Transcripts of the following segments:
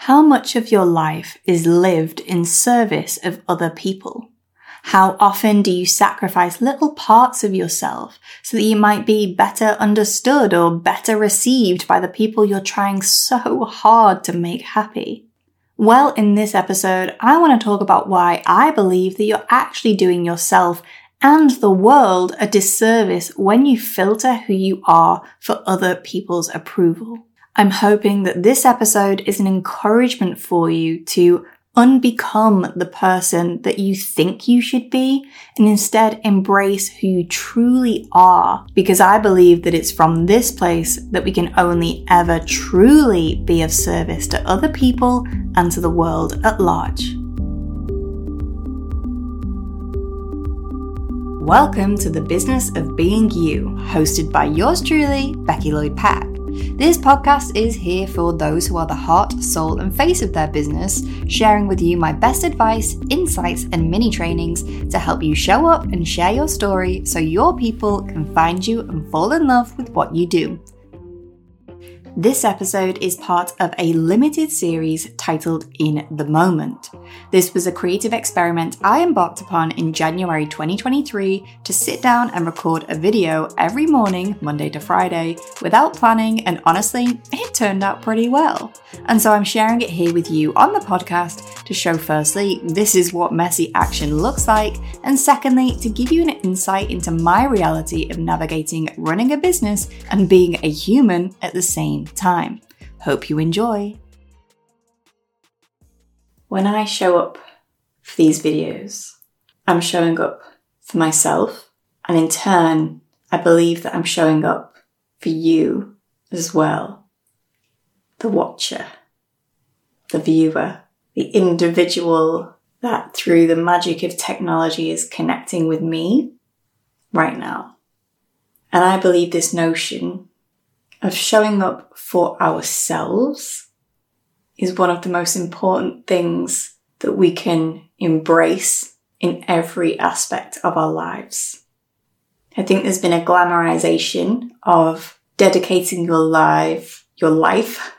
How much of your life is lived in service of other people? How often do you sacrifice little parts of yourself so that you might be better understood or better received by the people you're trying so hard to make happy? Well, in this episode, I want to talk about why I believe that you're actually doing yourself and the world a disservice when you filter who you are for other people's approval. I'm hoping that this episode is an encouragement for you to unbecome the person that you think you should be and instead embrace who you truly are. Because I believe that it's from this place that we can only ever truly be of service to other people and to the world at large. Welcome to the Business of Being You, hosted by yours truly, Becky Lloyd Pack. This podcast is here for those who are the heart, soul, and face of their business, sharing with you my best advice, insights, and mini trainings to help you show up and share your story so your people can find you and fall in love with what you do. This episode is part of a limited series titled In the Moment. This was a creative experiment I embarked upon in January 2023 to sit down and record a video every morning, Monday to Friday, without planning, and honestly, it turned out pretty well. And so I'm sharing it here with you on the podcast to show firstly, this is what messy action looks like, and secondly, to give you an insight into my reality of navigating running a business and being a human at the same time. Hope you enjoy. When I show up for these videos, I'm showing up for myself, and in turn, I believe that I'm showing up for you as well. The watcher, the viewer, the individual that through the magic of technology is connecting with me right now. And I believe this notion of showing up for ourselves is one of the most important things that we can embrace in every aspect of our lives. I think there's been a glamorization of dedicating your life, your life,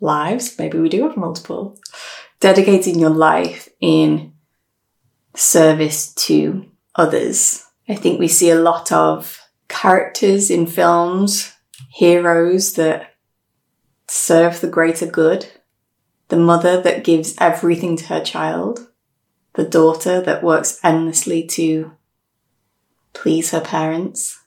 lives, maybe we do have multiple, dedicating your life in service to others. I think we see a lot of characters in films heroes that serve the greater good, the mother that gives everything to her child, the daughter that works endlessly to please her parents.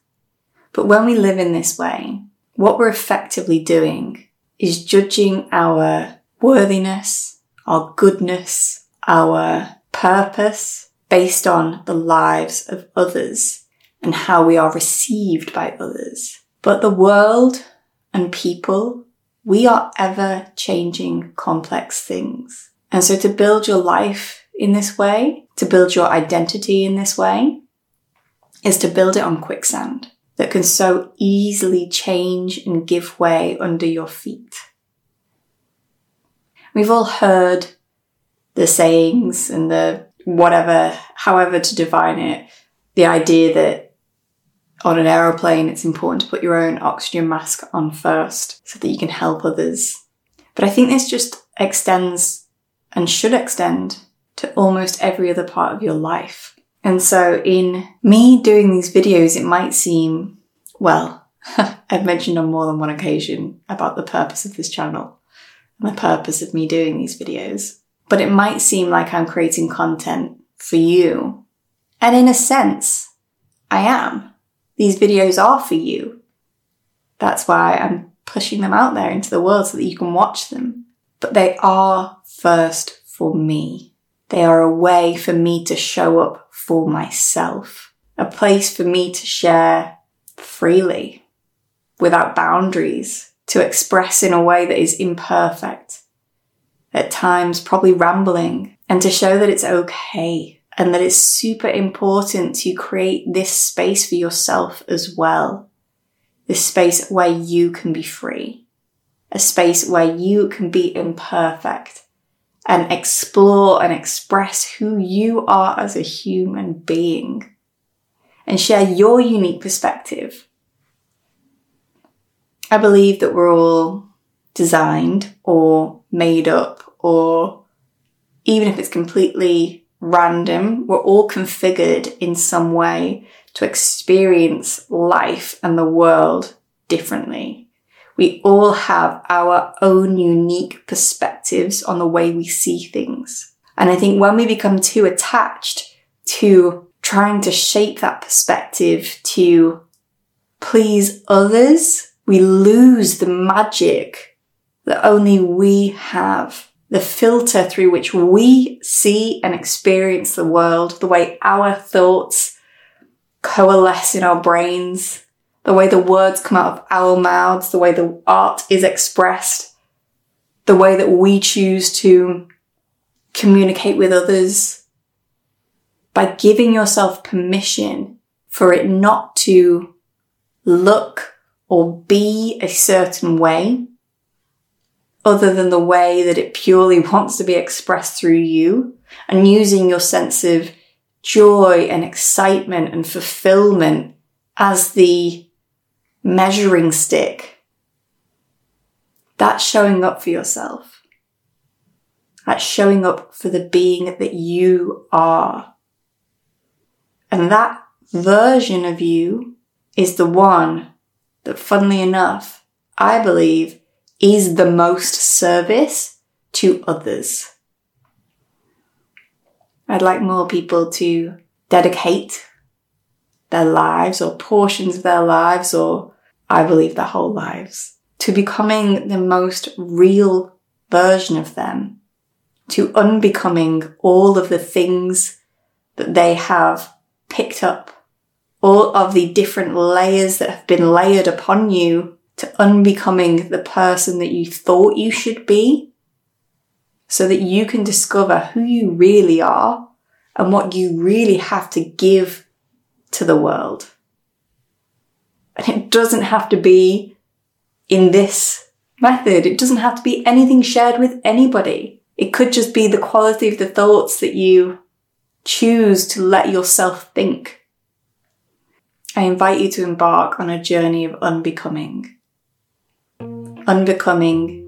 But when we live in this way, what we're effectively doing is judging our worthiness, our goodness, our purpose based on the lives of others and how we are received by others. But the world and people, we are ever changing complex things. And so to build your life in this way, to build your identity in this way, is to build it on quicksand that can so easily change and give way under your feet. We've all heard the sayings and the whatever, however to define it, the idea that on an aeroplane, it's important to put your own oxygen mask on first so that you can help others. But I think this just extends and should extend to almost every other part of your life. And so in me doing these videos, it might seem, well, I've mentioned on more than one occasion about the purpose of this channel and the purpose of me doing these videos. But it might seem like I'm creating content for you. And in a sense, I am these videos are for you. That's why I'm pushing them out there into the world so that you can watch them. But they are first for me. They are a way for me to show up for myself, a place for me to share freely, without boundaries, to express in a way that is imperfect, at times probably rambling, and to show that it's okay and that it's super important to create this space for yourself as well. This space where you can be free. A space where you can be imperfect and explore and express who you are as a human being and share your unique perspective. I believe that we're all designed or made up or even if it's completely random, we're all configured in some way to experience life and the world differently. We all have our own unique perspectives on the way we see things. And I think when we become too attached to trying to shape that perspective to please others, we lose the magic that only we have. The filter through which we see and experience the world, the way our thoughts coalesce in our brains, the way the words come out of our mouths, the way the art is expressed, the way that we choose to communicate with others. By giving yourself permission for it not to look or be a certain way, other than the way that it purely wants to be expressed through you, and using your sense of joy and excitement and fulfillment as the measuring stick. That's showing up for yourself. That's showing up for the being that you are. And that version of you is the one that, funnily enough, I believe is the most service to others. I'd like more people to dedicate their lives or portions of their lives, or I believe their whole lives, to becoming the most real version of them, to unbecoming all of the things that they have picked up, all of the different layers that have been layered upon you to unbecoming the person that you thought you should be so that you can discover who you really are and what you really have to give to the world. And it doesn't have to be in this method. It doesn't have to be anything shared with anybody. It could just be the quality of the thoughts that you choose to let yourself think. I invite you to embark on a journey of unbecoming unbecoming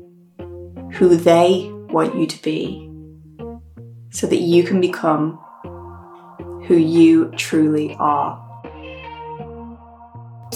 who they want you to be so that you can become who you truly are.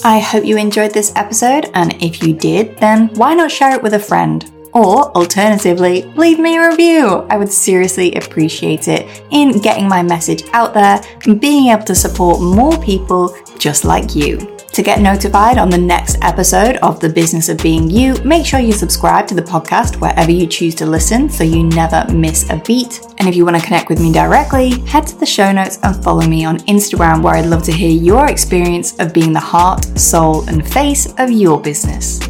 I hope you enjoyed this episode, and if you did, then why not share it with a friend? Or alternatively, leave me a review. I would seriously appreciate it in getting my message out there and being able to support more people just like you. To get notified on the next episode of The Business of Being You, make sure you subscribe to the podcast wherever you choose to listen so you never miss a beat. And if you want to connect with me directly, head to the show notes and follow me on Instagram where I'd love to hear your experience of being the heart, soul, and face of your business.